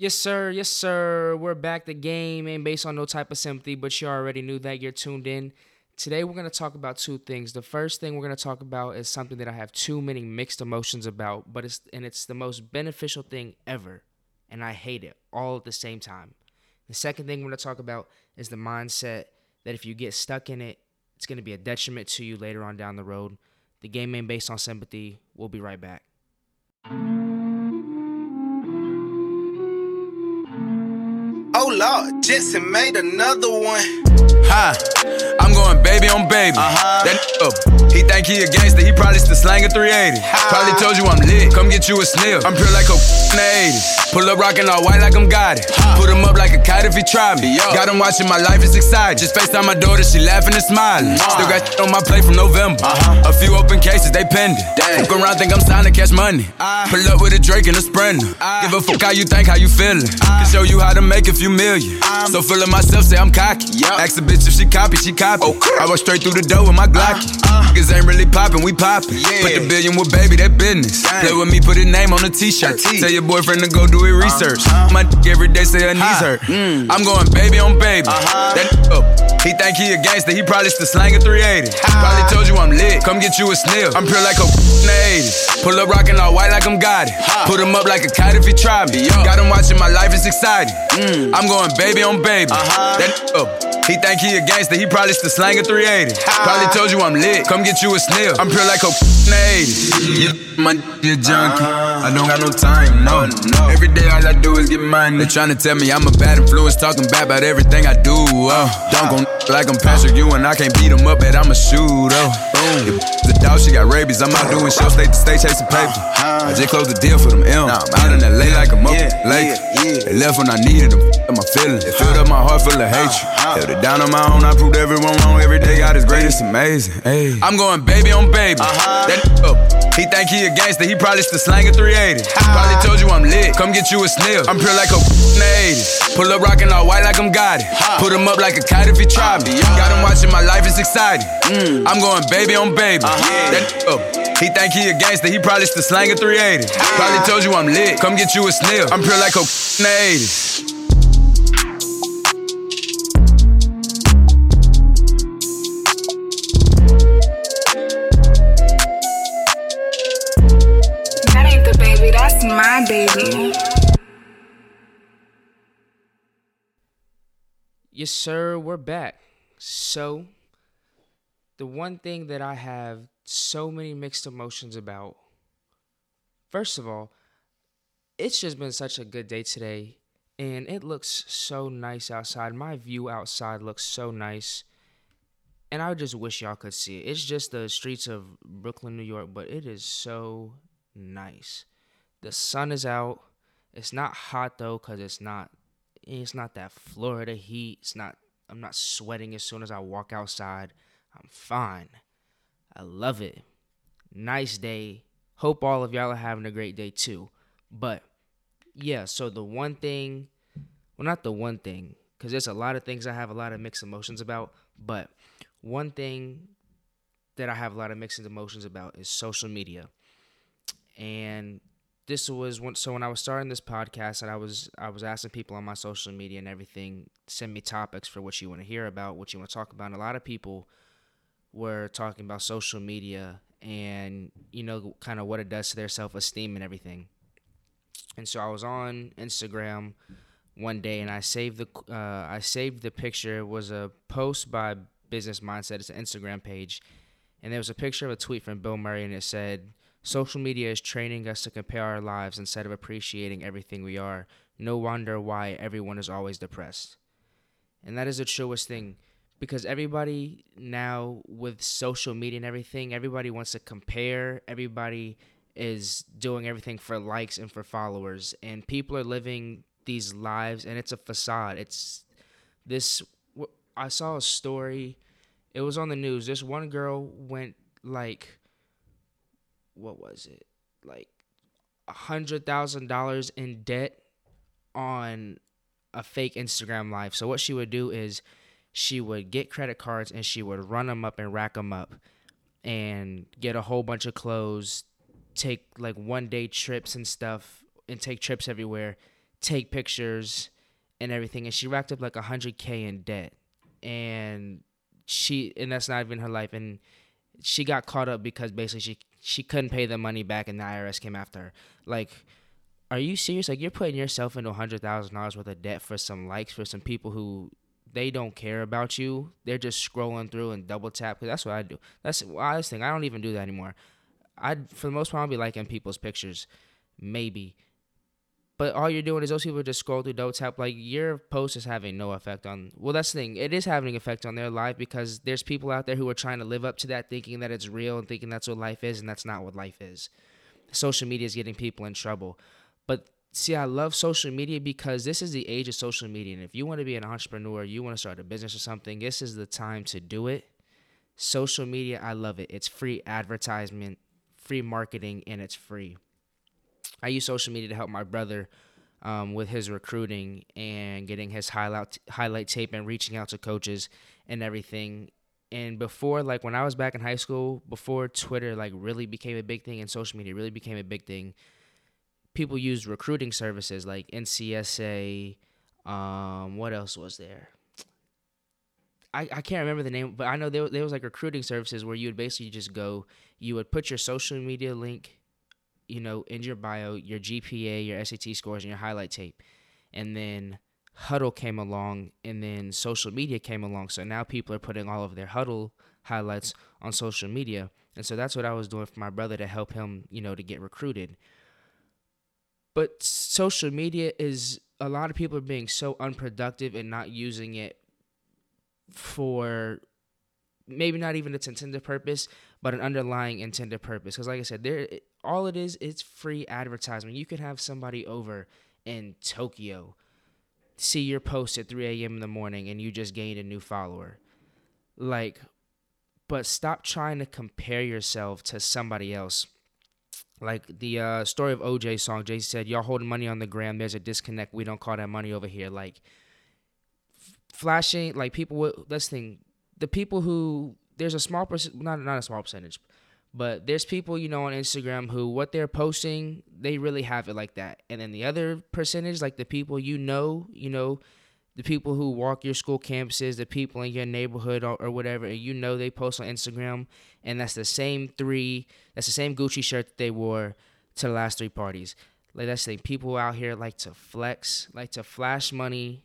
Yes, sir. Yes, sir. We're back. The game ain't based on no type of sympathy, but you already knew that. You're tuned in. Today, we're going to talk about two things. The first thing we're going to talk about is something that I have too many mixed emotions about, but it's and it's the most beneficial thing ever, and I hate it all at the same time. The second thing we're going to talk about is the mindset that if you get stuck in it, it's going to be a detriment to you later on down the road. The game ain't based on sympathy. We'll be right back. Lord, Jetson made another one. Hi, I'm going baby on baby. Uh-huh. That up. He think he a gangster, he probably still slanging 380. Probably told you I'm lit, come get you a sniff. I'm pure like a in the 80s. Pull up rockin' all white like I'm got it. Put him up like a kite if he try me. Yo. Got him watching my life is exciting. Just FaceTime my daughter, she laughing and smiling. Still got shit on my plate from November. Uh-huh. A few open cases, they pending. Fuck around, think I'm signed to cash money. Pull up with a Drake and a Sprinter. Give a fuck how you think, how you feeling. Can show you how to make a few million. so feeling myself, say I'm cocky. Yup. Ask a bitch if she copy, she copy. Okay. I walk straight through the door with my Glocky. Uh, uh. Niggas ain't really poppin', we poppin'. Yeah. Put the billion with baby, that business. Dang. Play with me, put his name on the t-shirt. A T. Tell your boyfriend to go do his research. Uh-huh. My dick every day say her knees hurt. Mm. I'm going baby on baby. Uh-huh. That up. He think he a gangster, he probably still slanging 380. Probably told you I'm lit, come get you a sniff. I'm pure like a in the 80s. Pull up rockin' all white like I'm got it. Ha. Put him up like a kite if he try me. Yo. Got him watching my life is exciting. I'm going baby on baby. Uh-huh. That up. He think he a gangster, he probably still slanging 380. Probably told you I'm lit, come get you a sniff. I'm pure like a in the 80s. Yeah, my a junkie. Ah. I don't got no time, no, no. Every day all I do is get money. They tryna tell me I'm a bad influence, talking bad about everything I do. Oh, don't go like I'm Patrick Ewing, I can't beat him up, but I'm a shooter. Oh. Boom. The dog, she got rabies. I'm out doing shows, state to state chasing paper. I just closed the deal for them M. I'm out in LA like a mother. Yeah, Lake. yeah, yeah. They left when I needed them. my feelings. It filled up my heart full of hatred. Held it down on my own. I proved everyone wrong. Every day God is great. It's amazing. Hey. I'm going baby on baby. Uh-huh. That up. He think he a gangster. He probably still slanging 380. Probably told you I'm lit. Come get you a sniff. I'm pure like a in the 80s. Pull up rockin' all white like I'm got it. Put him up like a kite if he try me. Got him watching my life is exciting. I'm going baby on baby. Uh-huh. That up. He think he a gangster. He probably still slanging 380. Probably told you I'm lit. Come get you a sniff. I'm pure like a in the 80s. That ain't the baby, that's my baby. Yes, sir, we're back. So, the one thing that I have so many mixed emotions about, first of all, it's just been such a good day today, and it looks so nice outside. My view outside looks so nice, and I just wish y'all could see it. It's just the streets of Brooklyn, New York, but it is so nice. The sun is out. It's not hot though, cause it's not it's not that Florida heat. It's not I'm not sweating as soon as I walk outside. I'm fine. I love it. Nice day. Hope all of y'all are having a great day too. But yeah, so the one thing, well not the one thing cuz there's a lot of things I have a lot of mixed emotions about, but one thing that I have a lot of mixed emotions about is social media. And this was when so when I was starting this podcast and I was I was asking people on my social media and everything send me topics for what you want to hear about, what you want to talk about. And a lot of people were talking about social media and you know kind of what it does to their self-esteem and everything. And so I was on Instagram one day and I saved the uh, I saved the picture. It was a post by Business Mindset. It's an Instagram page, and there was a picture of a tweet from Bill Murray, and it said, "Social media is training us to compare our lives instead of appreciating everything we are. No wonder why everyone is always depressed." And that is the truest thing because everybody now with social media and everything, everybody wants to compare. Everybody is doing everything for likes and for followers, and people are living these lives, and it's a facade. It's this. I saw a story. It was on the news. This one girl went like, what was it? Like a hundred thousand dollars in debt on a fake Instagram live. So what she would do is she would get credit cards and she would run them up and rack them up and get a whole bunch of clothes, take like one day trips and stuff and take trips everywhere, take pictures and everything. And she racked up like 100k in debt. And she and that's not even her life. And she got caught up because basically she she couldn't pay the money back and the IRS came after her. Like are you serious? Like you're putting yourself into $100,000 worth of debt for some likes for some people who they don't care about you they're just scrolling through and double tap because that's what I do that's why I thing I don't even do that anymore I for the most part I'll be liking people's pictures maybe but all you're doing is those people just scroll through double tap. Like your post is having no effect on. Well, that's the thing. It is having an effect on their life because there's people out there who are trying to live up to that, thinking that it's real and thinking that's what life is, and that's not what life is. Social media is getting people in trouble. But see, I love social media because this is the age of social media, and if you want to be an entrepreneur, you want to start a business or something, this is the time to do it. Social media, I love it. It's free advertisement, free marketing, and it's free. I use social media to help my brother um, with his recruiting and getting his highlight highlight tape and reaching out to coaches and everything. And before, like when I was back in high school, before Twitter like really became a big thing and social media really became a big thing, people used recruiting services like NCSA. Um, what else was there? I, I can't remember the name, but I know there, there was like recruiting services where you would basically just go, you would put your social media link you know, in your bio, your GPA, your SAT scores, and your highlight tape. And then Huddle came along, and then social media came along. So now people are putting all of their Huddle highlights on social media. And so that's what I was doing for my brother to help him, you know, to get recruited. But social media is a lot of people are being so unproductive and not using it for maybe not even its intended purpose, but an underlying intended purpose. Because like I said, there all it is, it's free advertisement. You could have somebody over in Tokyo see your post at 3 a.m. in the morning and you just gained a new follower. Like, but stop trying to compare yourself to somebody else. Like the uh, story of OJ song, Jay said, Y'all holding money on the gram, there's a disconnect. We don't call that money over here. Like, f- flashing, like people, this thing, the people who, there's a small percent, not, not a small percentage, but there's people, you know, on Instagram who what they're posting, they really have it like that. And then the other percentage, like the people you know, you know, the people who walk your school campuses, the people in your neighborhood or, or whatever, and you know they post on Instagram, and that's the same three, that's the same Gucci shirt that they wore to the last three parties. Like that's the thing. People out here like to flex, like to flash money,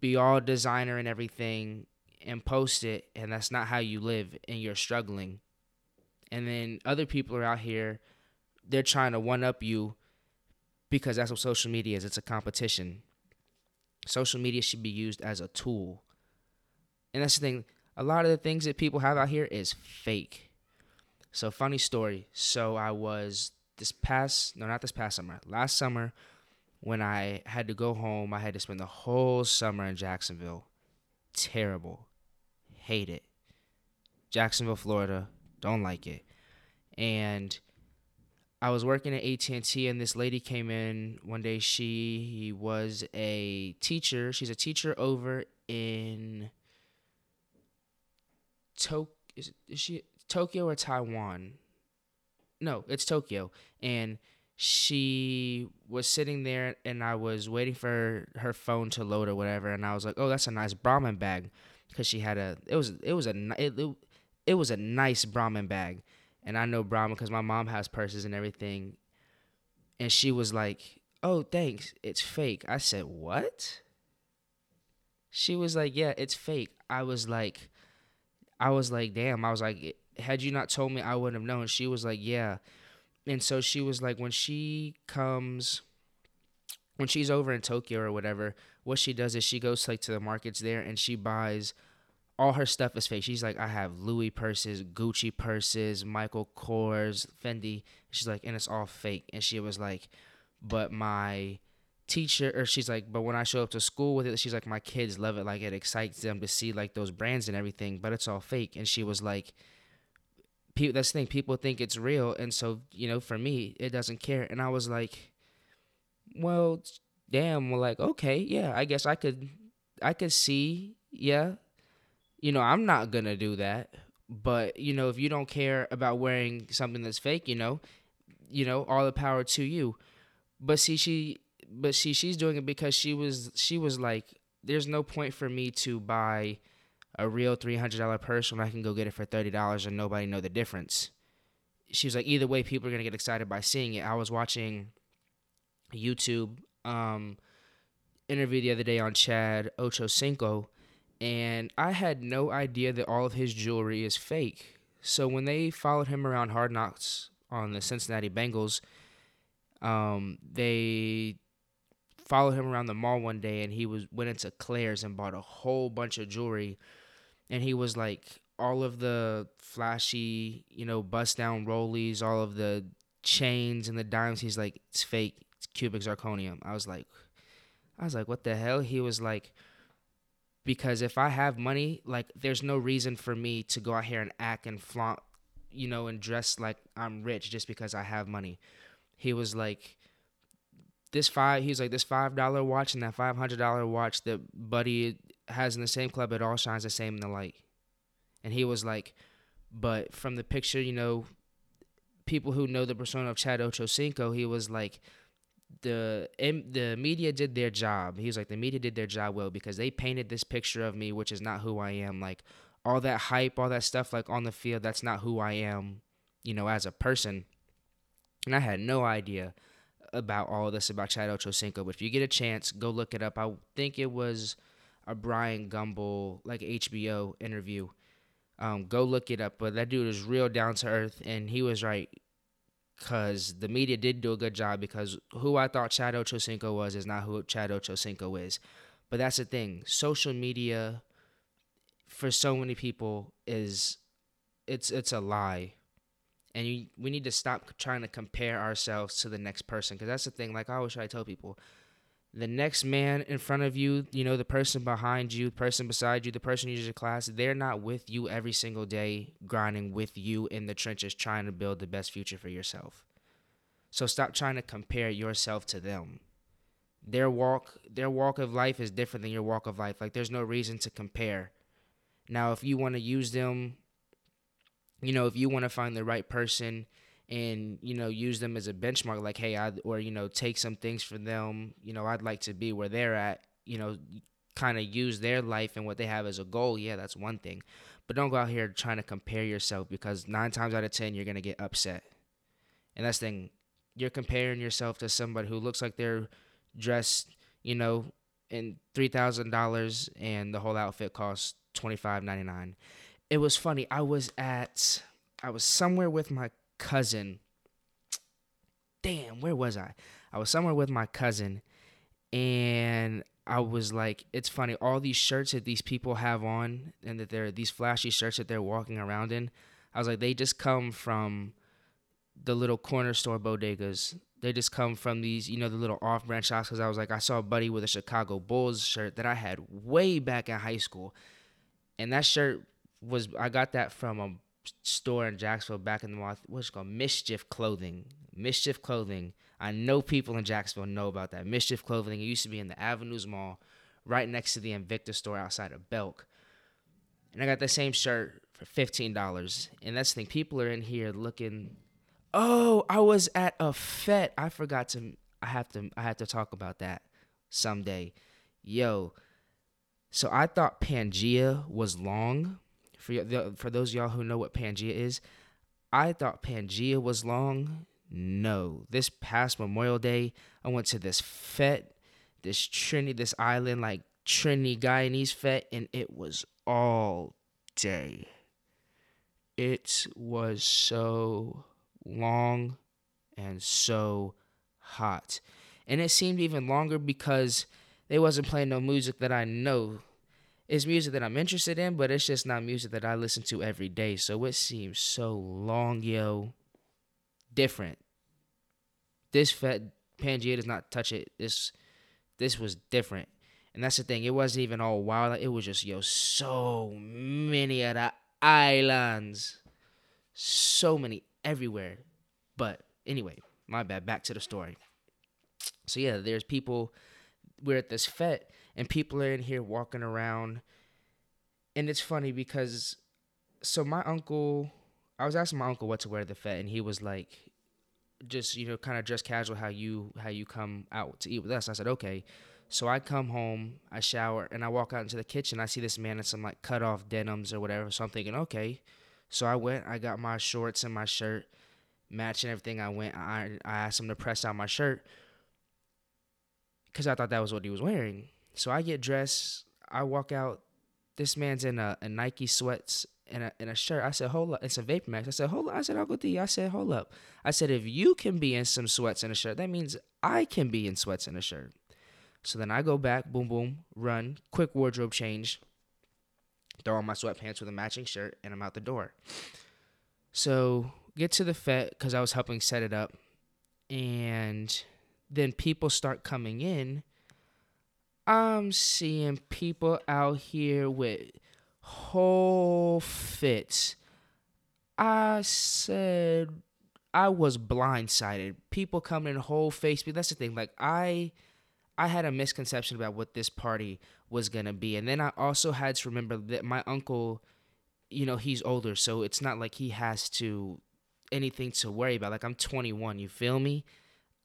be all designer and everything, and post it, and that's not how you live, and you're struggling and then other people are out here they're trying to one up you because that's what social media is it's a competition social media should be used as a tool. And that's the thing a lot of the things that people have out here is fake. So funny story. So i was this past no not this past summer last summer when i had to go home i had to spend the whole summer in jacksonville. Terrible. Hate it. Jacksonville florida. Don't like it. And I was working at AT&T and this lady came in one day. She he was a teacher. She's a teacher over in Tok is, is she Tokyo or Taiwan? No, it's Tokyo. And she was sitting there and I was waiting for her phone to load or whatever and I was like, "Oh, that's a nice Brahmin bag." Because she had a, it was, it was a, it, it it was a nice Brahmin bag. And I know Brahmin because my mom has purses and everything. And she was like, Oh, thanks. It's fake. I said, What? She was like, Yeah, it's fake. I was like, I was like, Damn. I was like, Had you not told me, I wouldn't have known. She was like, Yeah. And so she was like, When she comes, when she's over in Tokyo or whatever, what she does is she goes like to the markets there and she buys all her stuff is fake. She's like, I have Louis purses, Gucci purses, Michael Kors, Fendi. She's like, and it's all fake. And she was like, but my teacher, or she's like, but when I show up to school with it, she's like, my kids love it. Like it excites them to see like those brands and everything, but it's all fake. And she was like, people, that's the thing. People think it's real, and so you know, for me, it doesn't care. And I was like, well, damn. Well, like, okay, yeah, I guess I could, I could see, yeah you know, I'm not gonna do that. But you know, if you don't care about wearing something that's fake, you know, you know, all the power to you. But see, she but see, she's doing it because she was she was like, there's no point for me to buy a real three hundred dollar purse when I can go get it for thirty dollars and nobody know the difference. She was like, either way, people are gonna get excited by seeing it. I was watching YouTube um, interview the other day on Chad Ochocinco, and I had no idea that all of his jewelry is fake. So when they followed him around Hard Knocks on the Cincinnati Bengals, um, they followed him around the mall one day, and he was went into Claire's and bought a whole bunch of jewelry, and he was like all of the flashy, you know, bust down rollies, all of the chains and the diamonds. He's like, it's fake. It's cubic zirconium. I was like, I was like, what the hell? He was like, because if I have money, like, there's no reason for me to go out here and act and flaunt, you know, and dress like I'm rich just because I have money. He was like, this five. He was like, this five dollar watch and that five hundred dollar watch that Buddy has in the same club. It all shines the same in the light. And he was like, but from the picture, you know, people who know the persona of Chad Ochocinco, he was like, the the media did their job. He was like, the media did their job well because they painted this picture of me, which is not who I am. Like all that hype, all that stuff, like on the field, that's not who I am, you know, as a person. And I had no idea about all this about Chad Ochocinco. But if you get a chance, go look it up. I think it was a Bryant Gumbel like HBO interview um, go look it up. But that dude is real down to earth, and he was right. Cause the media did do a good job. Because who I thought Chad Ochocinco was is not who Chad Ochocinco is. But that's the thing. Social media, for so many people, is it's it's a lie, and you, we need to stop trying to compare ourselves to the next person. Cause that's the thing. Like I always try to tell people, the next man in front of you, you know, the person behind you, the person beside you, the person in your class, they're not with you every single day, grinding with you in the trenches, trying to build the best future for yourself. So stop trying to compare yourself to them. Their walk, their walk of life is different than your walk of life. Like there's no reason to compare. Now, if you want to use them, you know, if you want to find the right person and you know use them as a benchmark like hey i or you know take some things from them you know i'd like to be where they're at you know kind of use their life and what they have as a goal. Yeah that's one thing. But don't go out here trying to compare yourself because nine times out of ten you're to get upset. And that's the thing you're comparing yourself to somebody who looks like they're dressed you know in $3000 and the whole outfit costs $25.99 it was funny i was at i was somewhere with my cousin. Damn, where was I? I was somewhere with my cousin and I was like, it's funny, all these shirts that these people have on and that they're these flashy shirts that they're walking around in. I was like, they just come from the little corner store bodegas. They just come from these, you know, the little off brand shops. Cause I was like, I saw a buddy with a Chicago Bulls shirt that I had way back in high school. And that shirt was, I got that from a store in Jacksonville back in the month. What's called Mischief Clothing. Mischief Clothing. I know people in Jacksonville know about that. Mischief Clothing. It used to be in the Avenues Mall, right next to the Invicta store outside of Belk. And I got the same shirt for fifteen dollars. And that's the thing. People are in here looking. Oh, I was at a fete. I forgot to. I have to. I have to talk about that someday. Yo. So I thought Pangea was long for y- for those y'all who know what Pangea is, I thought Pangea was long. No, this past Memorial Day, I went to this fete, this Trinity, this island like Trinity Guyanese fete, and it was all day. It was so long and so hot. And it seemed even longer because they wasn't playing no music that I know it's music that I'm interested in, but it's just not music that I listen to every day. So it seems so long, yo. Different. This fat Pangea does not touch it. This this was different. And that's the thing. It wasn't even all wild. It was just, yo, so many of the islands. So many everywhere. But anyway, my bad. Back to the story. So yeah, there's people. We're at this fete and people are in here walking around and it's funny because so my uncle I was asking my uncle what to wear to the fete and he was like just you know kind of dress casual how you how you come out to eat with us. I said okay. So I come home, I shower, and I walk out into the kitchen. I see this man in some like cut off denims or whatever. So I'm thinking okay. So I went, I got my shorts and my shirt, matching everything. I went, I I asked him to press out my shirt because I thought that was what he was wearing. So I get dressed, I walk out. This man's in a, a Nike sweats and a, and a shirt. I said, hold up. It's a Vapor Max. I said, hold up. I said, "I'll go Uncle. I said, hold up. I said, if you can be in some sweats and a shirt, that means I can be in sweats and a shirt. So then I go back, boom, boom, run, quick wardrobe change, throw on my sweatpants with a matching shirt, and I'm out the door. So get to the Fete because I was helping set it up. And then people start coming in. I'm seeing people out here with whole fits. I said I was blindsided. People coming in whole face. But that's the thing. Like I, I had a misconception about what this party was gonna be, and then I also had to remember that my uncle, you know, he's older, so it's not like he has to anything to worry about. Like I'm 21. You feel me?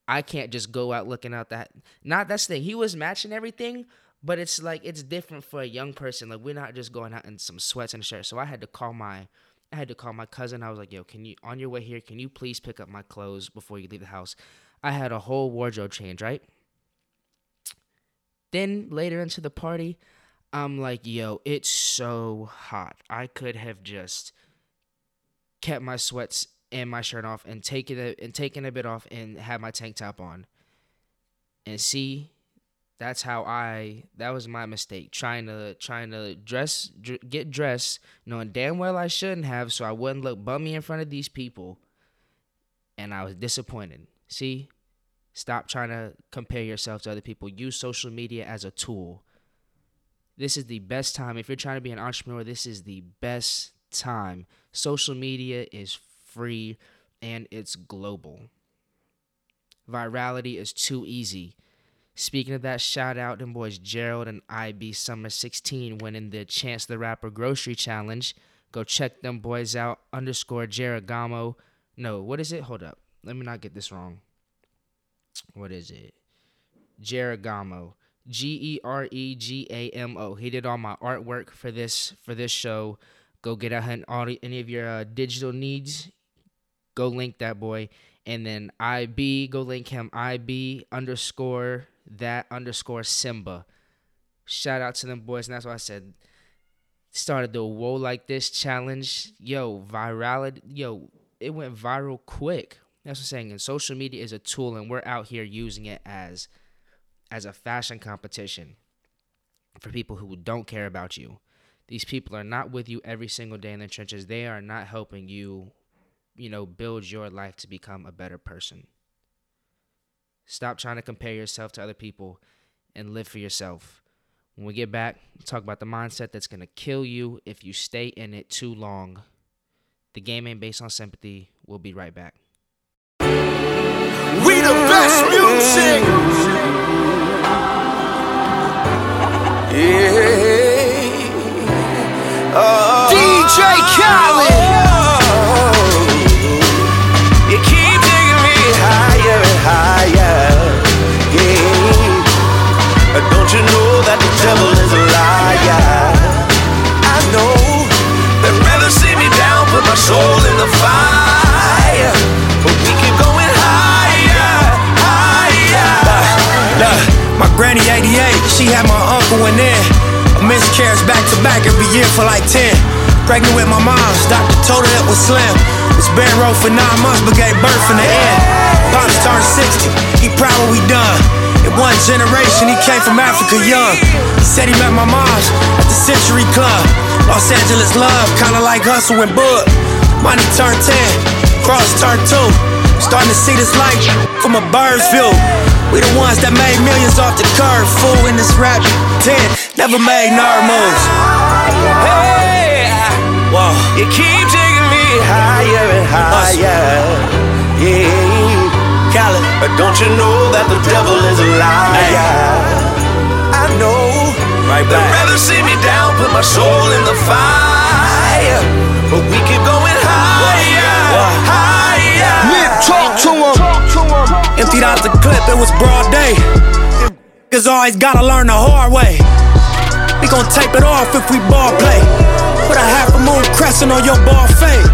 I can't just go out looking out that. Not that's the thing. He was matching everything, but it's like it's different for a young person. Like we're not just going out in some sweats and a shirt. So I had to call my I had to call my cousin. I was like, "Yo, can you on your way here? Can you please pick up my clothes before you leave the house?" I had a whole wardrobe change, right? Then later into the party, I'm like, "Yo, it's so hot. I could have just kept my sweats and my shirt off and taking it and taking a bit off and had my tank top on. And see, that's how I that was my mistake trying to trying to dress dr- get dressed knowing damn well I shouldn't have so I wouldn't look bummy in front of these people. And I was disappointed. See? Stop trying to compare yourself to other people. Use social media as a tool. This is the best time if you're trying to be an entrepreneur, this is the best time. Social media is free, and it's global. Virality is too easy. Speaking of that, shout out them boys Gerald and IB Summer 16 winning the Chance the Rapper Grocery Challenge. Go check them boys out. Underscore Geregamo. No, what is it? Hold up. Let me not get this wrong. What is it? Geregamo. G E R E G A M O. He did all my artwork for this for this show. Go get out all any of your uh, digital needs go link that boy. And then IB, go link him. IB underscore that underscore Simba. Shout out to them boys. And that's why I said started the Whoa Like This challenge. Yo, virality. Yo, it went viral quick. That's what I'm saying. And social media is a tool, and we're out here using it as as a fashion competition for people who don't care about you. These people are not with you every single day in the trenches. They are not helping you you know, build your life to become a better person. Stop trying to compare yourself to other people and live for yourself. When we get back, talk about the mindset that's going to kill you if you stay in it too long. The game ain't based on sympathy. We'll be right back. We the best music. Yeah. Uh, granny 88, she had my uncle in there. A miscarriage back to back every year for like 10. Pregnant with my mom's, doctor told her it was slim. Was row for nine months, but gave birth in the end. Pops turned 60, he proud what we done. In one generation, he came from Africa young. He said he met my mom's at the Century Club. Los Angeles love, kinda like Hustle and Bud. Money turned 10, Cross turned 2. Starting to see this light from a bird's view. We the ones that made millions off the curve, fool in this rap. 10, never made nerd moves. Hey, Whoa. you keep taking me higher and higher. Yeah. Khaled. But don't you know that the devil is a liar? I know. Right back. They'd rather see me down, put my soul in the fire. But we keep going higher, Why? higher. $50 a clip, it was broad day. Cause always gotta learn the hard way. We gon' tape it off if we ball play. Put a half a moon crescent on your ball fade.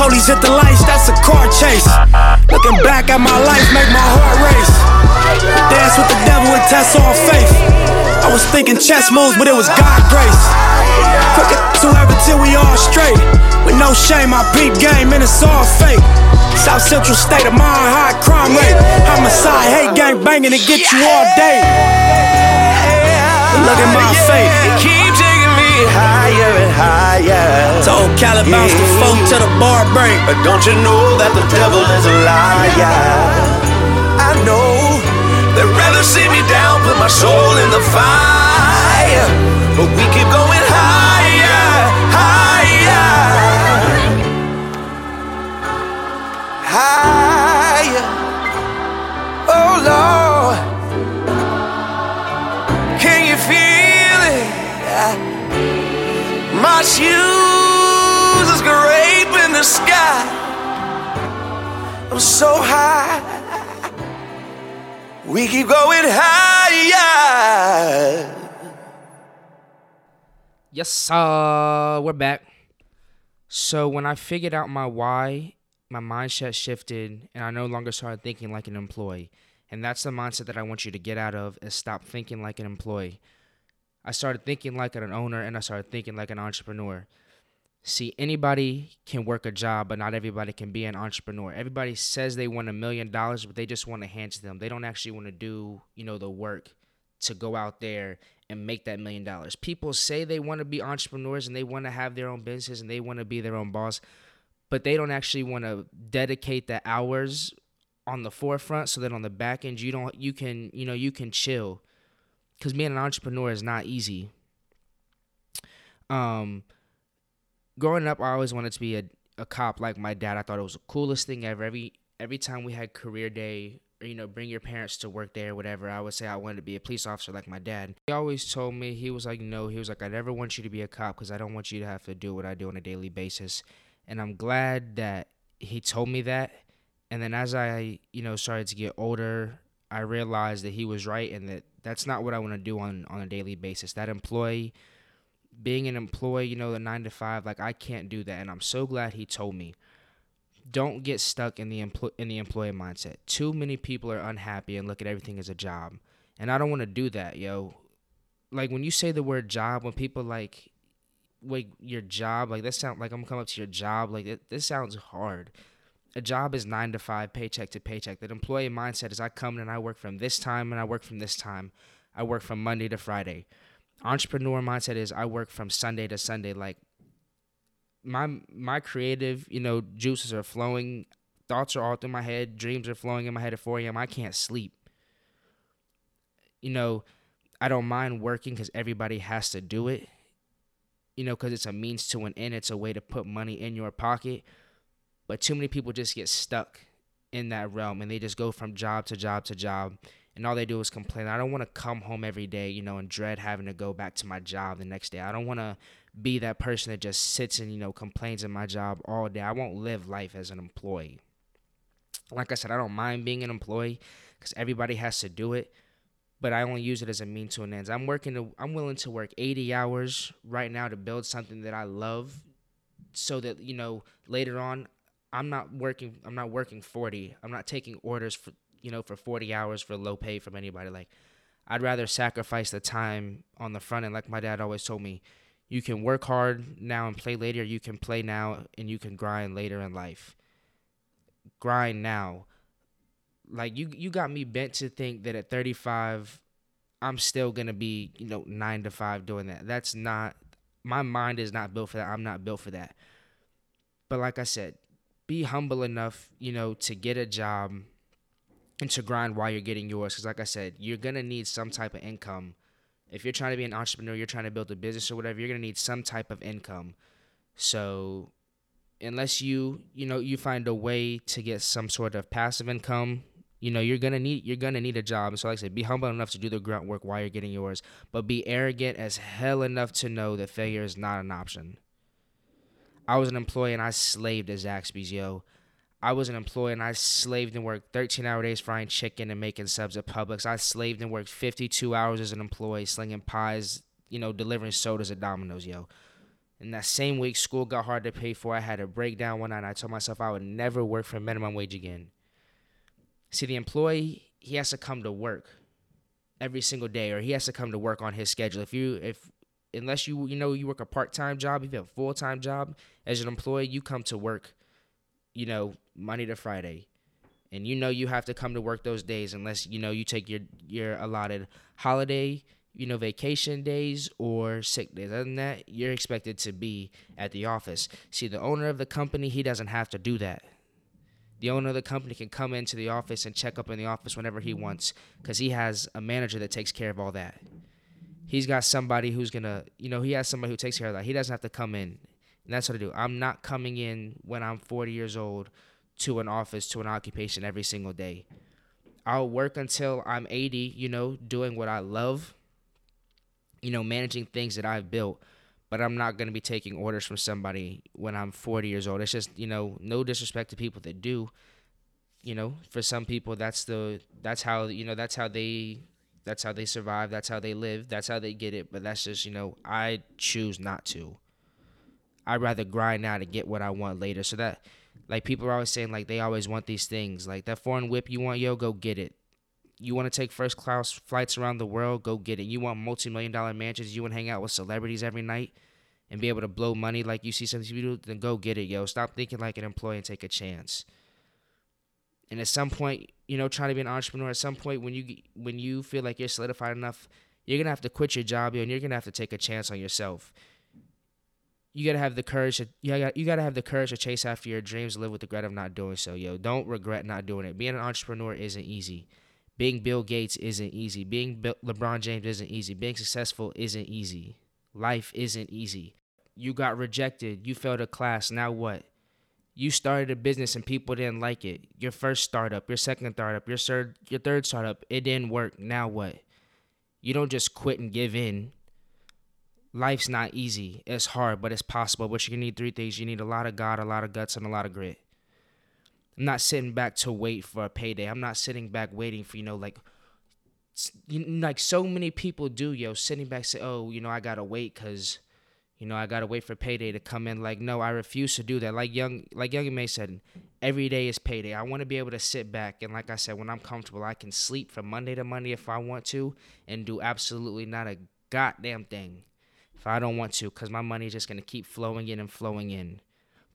Police hit the lights, that's a car chase. Looking back at my life, make my heart race. Dance with the devil and test all faith. I was thinking chess moves, but it was God grace. Crooked to ever till we all straight. With no shame, I peep game and it's all fake. South Central state of mind, high crime rate. Homicide, hate gang banging to get you all day. Look at my face. Keep taking me higher and higher. Told Cali bounce the phone to the bar break. But don't you know that the devil is a liar? I know they'd rather see me down, put my soul in the fire. But we keep going shoes is scraping the sky. I'm so high. We keep going higher. Yes, sir. we're back. So when I figured out my why, my mindset shifted, and I no longer started thinking like an employee. And that's the mindset that I want you to get out of is stop thinking like an employee. I started thinking like an owner, and I started thinking like an entrepreneur. See, anybody can work a job, but not everybody can be an entrepreneur. Everybody says they want a million dollars, but they just want to hand to them. They don't actually want to do, you know, the work to go out there and make that million dollars. People say they want to be entrepreneurs and they want to have their own business and they want to be their own boss, but they don't actually want to dedicate the hours on the forefront so that on the back end you don't you can, you know, you can chill. Cuz being an entrepreneur is not easy. Um growing up I always wanted to be a, a cop like my dad. I thought it was the coolest thing ever. Every every time we had career day or, you know, bring your parents to work day or whatever, I would say I wanted to be a police officer like my dad. He always told me, he was like, no, he was like, I never want you to be a cop because I don't want you to have to do what I do on a daily basis. And I'm glad that he told me that. And then as I, you know, started to get older, I realized that he was right and that that's not what I want to do on, on a daily basis. That employee, being an employee, you know, the nine to five, like I can't do that. And I'm so glad he told me don't get stuck in the empl- in the employee mindset. Too many people are unhappy and look at everything as a job, and I don't want to do that, yo. Like when you say the word job, when people like, wait, your job, like that sound like I'm coming up to your job, like it, this sounds hard. A job is nine to five, paycheck to paycheck. That employee mindset is I come and I work from this time and I work from this time. I work from Monday to Friday. Entrepreneur mindset is I work from Sunday to Sunday. Like my my creative, you know, juices are flowing, thoughts are all through my head, dreams are flowing in my head at 4 a.m. I can't sleep. You know, I don't mind working because everybody has to do it. You know, because it's a means to an end. It's a way to put money in your pocket. But too many people just get stuck in that realm and they just go from job to job to job and all they do is complain. I don't want to come home every day, you know, and dread having to go back to my job the next day. I don't want to be that person that just sits and, you know, complains in my job all day. I won't live life as an employee. Like I said, I don't mind being an employee because everybody has to do it, but I only use it as a mean to an end. I'm working to, I'm willing to work 80 hours right now to build something that I love so that, you know, later on I'm not working I'm not working 40. I'm not taking orders for you know, for 40 hours for low pay from anybody. Like, I'd rather sacrifice the time on the front end. Like my dad always told me, you can work hard now and play later. You can play now and you can grind later in life. Grind now. Like you, you got me bent to think that at 35, I'm still gonna be, you know, nine to five doing that. That's not. My mind is not built for that. I'm not built for that. But like I said, be humble enough, you know, to get a job and to grind while you're getting yours. Because, like I said, you're gonna need some type of income. If you're trying to be an entrepreneur, you're trying to build a business or whatever, you're gonna need some type of income. So, unless you, you know, you find a way to get some sort of passive income, you know, you're gonna need you're gonna need a job. So, like I said, be humble enough to do the grunt work while you're getting yours, but be arrogant as hell enough to know that failure is not an option. I was an employee and I slaved at Zaxby's, yo. I was an employee and I slaved and worked 13 hour days frying chicken and making subs at Publix. I slaved and worked 52 hours as an employee, slinging pies, you know, delivering sodas at Domino's, yo. And that same week, school got hard to pay for. I had a breakdown one night. And I told myself I would never work for minimum wage again. See, the employee, he has to come to work every single day, or he has to come to work on his schedule. If you, if unless you, you know, you work a part time job, if you have a full time job as an employee, you come to work, you know, Monday to Friday, and you know you have to come to work those days unless you know you take your your allotted holiday you know, vacation days or sick days. Other than that, you're expected to be at the office. See, the owner of the company, he doesn't have to do that. The owner of the company can come into the office and check up in the office whenever he wants because he has a manager that takes care of all that. He's got somebody who's to, you know, he has somebody who takes care of that. He doesn't have to come in. And that's what I do. I'm not coming in when I'm 40 years old to an office, to an occupation every single day. I'll work until I'm 80, you know, doing what I love you know, managing things that I've built, but I'm not going to be taking orders from somebody when I'm 40 years old. It's just, you know, no disrespect to people that do. You know, for some people that's the that's how, you know, that's how they that's how they survive, that's how they live, that's how they get it, but that's just, you know, I choose not to. I'd rather grind now to get what I want later. So that like people are always saying like they always want these things. Like that foreign whip you want, yo, go get it you want to take first class flights around the world, go get it. You want multi million dollar mansions, you want to hang out with celebrities every night and be able to blow money like you see some people, do, then go get it, yo. Stop thinking like an employee and take a chance. And at some point, you know, trying to be an entrepreneur, at some point when you when you feel like you're solidified enough, you're gonna have to quit your job, yo, and you're gonna have to take a chance on yourself. You gotta have the courage. To, you gotta, you gotta have the courage to chase after your dreams, live with the regret of not doing so, yo. Don't regret not doing it. Being an entrepreneur isn't easy. Being Bill Gates isn't easy. Being LeBron James isn't easy. Being successful isn't easy. Life isn't easy. You got rejected. You failed a class. Now what? You started a business and people didn't like it. Your first startup, your second startup, your third, your third startup, it didn't work. Now what? You don't just quit and give in. Life's not easy. It's hard, but it's possible. But you need three things. You need a lot of God, a lot of guts, and a lot of grit. I'm not sitting back to wait for a payday. I'm not sitting back waiting for you know like like so many people do yo sitting back say oh you know I gotta wait because you know I gotta wait for payday to come in like no I refuse to do that like young like young May said every day is payday I want to be able to sit back and like I said when I'm comfortable I can sleep from Monday to Monday if I want to and do absolutely not a goddamn thing if I don't want to because my money is just gonna keep flowing in and flowing in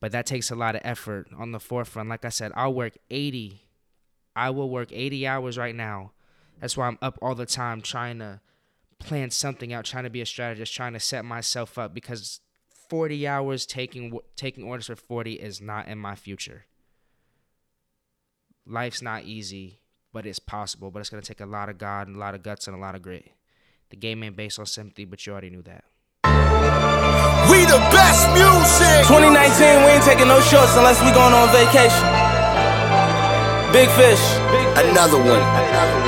but that takes a lot of effort on the forefront. Like I said, I'll work 80. I will work 80 hours right now. That's why I'm up all the time trying to plan something out, trying to be a strategist, trying to set myself up because 40 hours taking taking orders for 40 is not in my future. Life's not easy, but it's possible. But it's gonna take a lot of God and a lot of guts and a lot of grit. The game ain't based on sympathy, but you already knew that. We the best music. 2019, we ain't taking no shorts unless we going on vacation. Big fish. Another one.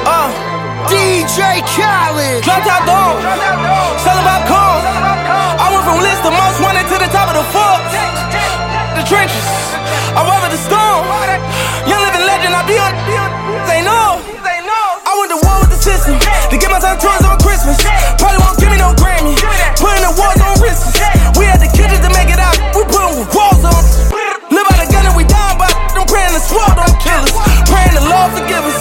Uh, DJ Khaled. Drop top dog. Sell about corn. I went from list the most wanted to the top of the Forbes. The trenches. I weather the storm. Young living legend. I be on. They know. I went to war with the system to get my time tours on Christmas. Probably won't give me no Grammy. Putting the wars on wrists. We had the kitchen to make it out. We put them walls on. Live by the gun and we down by them praying the sword don't kill us. Praying the Lord forgive us.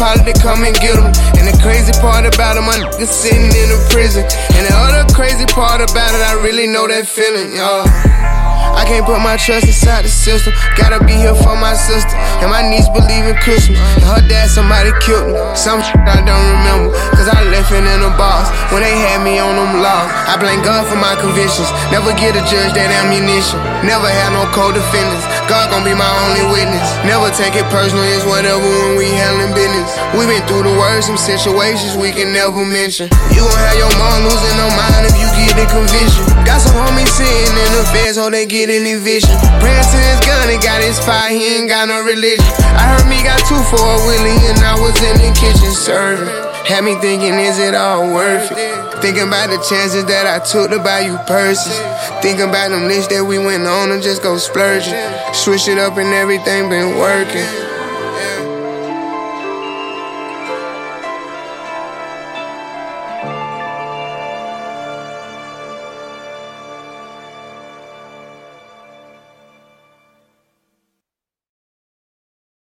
Pilot to come and get him. And the crazy part about him, my nigga sitting in a prison. And the other crazy part about it, I really know that feeling, y'all. I can't put my trust inside the system. Gotta be here for my sister. And my niece believe in Christmas. And her dad, somebody killed me. Some shit I don't remember. Cause I left it in the box when they had me on them laws. I blame God for my convictions. Never get a judge that ammunition. Never had no co-defendants. God gon' be my only witness. Never take it personal, it's whatever when we handling business. We been through the worst, some situations we can never mention. You gon' have your mom losing her mind if you get the conviction. Got some homies sitting in the feds, so they get any vision. Praying to his gun, he got his fire, he ain't got no religion. I heard me got two for a Willie, and I was in the kitchen serving. Had me thinking, is it all worth it? Thinking about the chances that I took to buy you purses. Thinking about them lists that we went on and just go splurging. Switch it up and everything been working.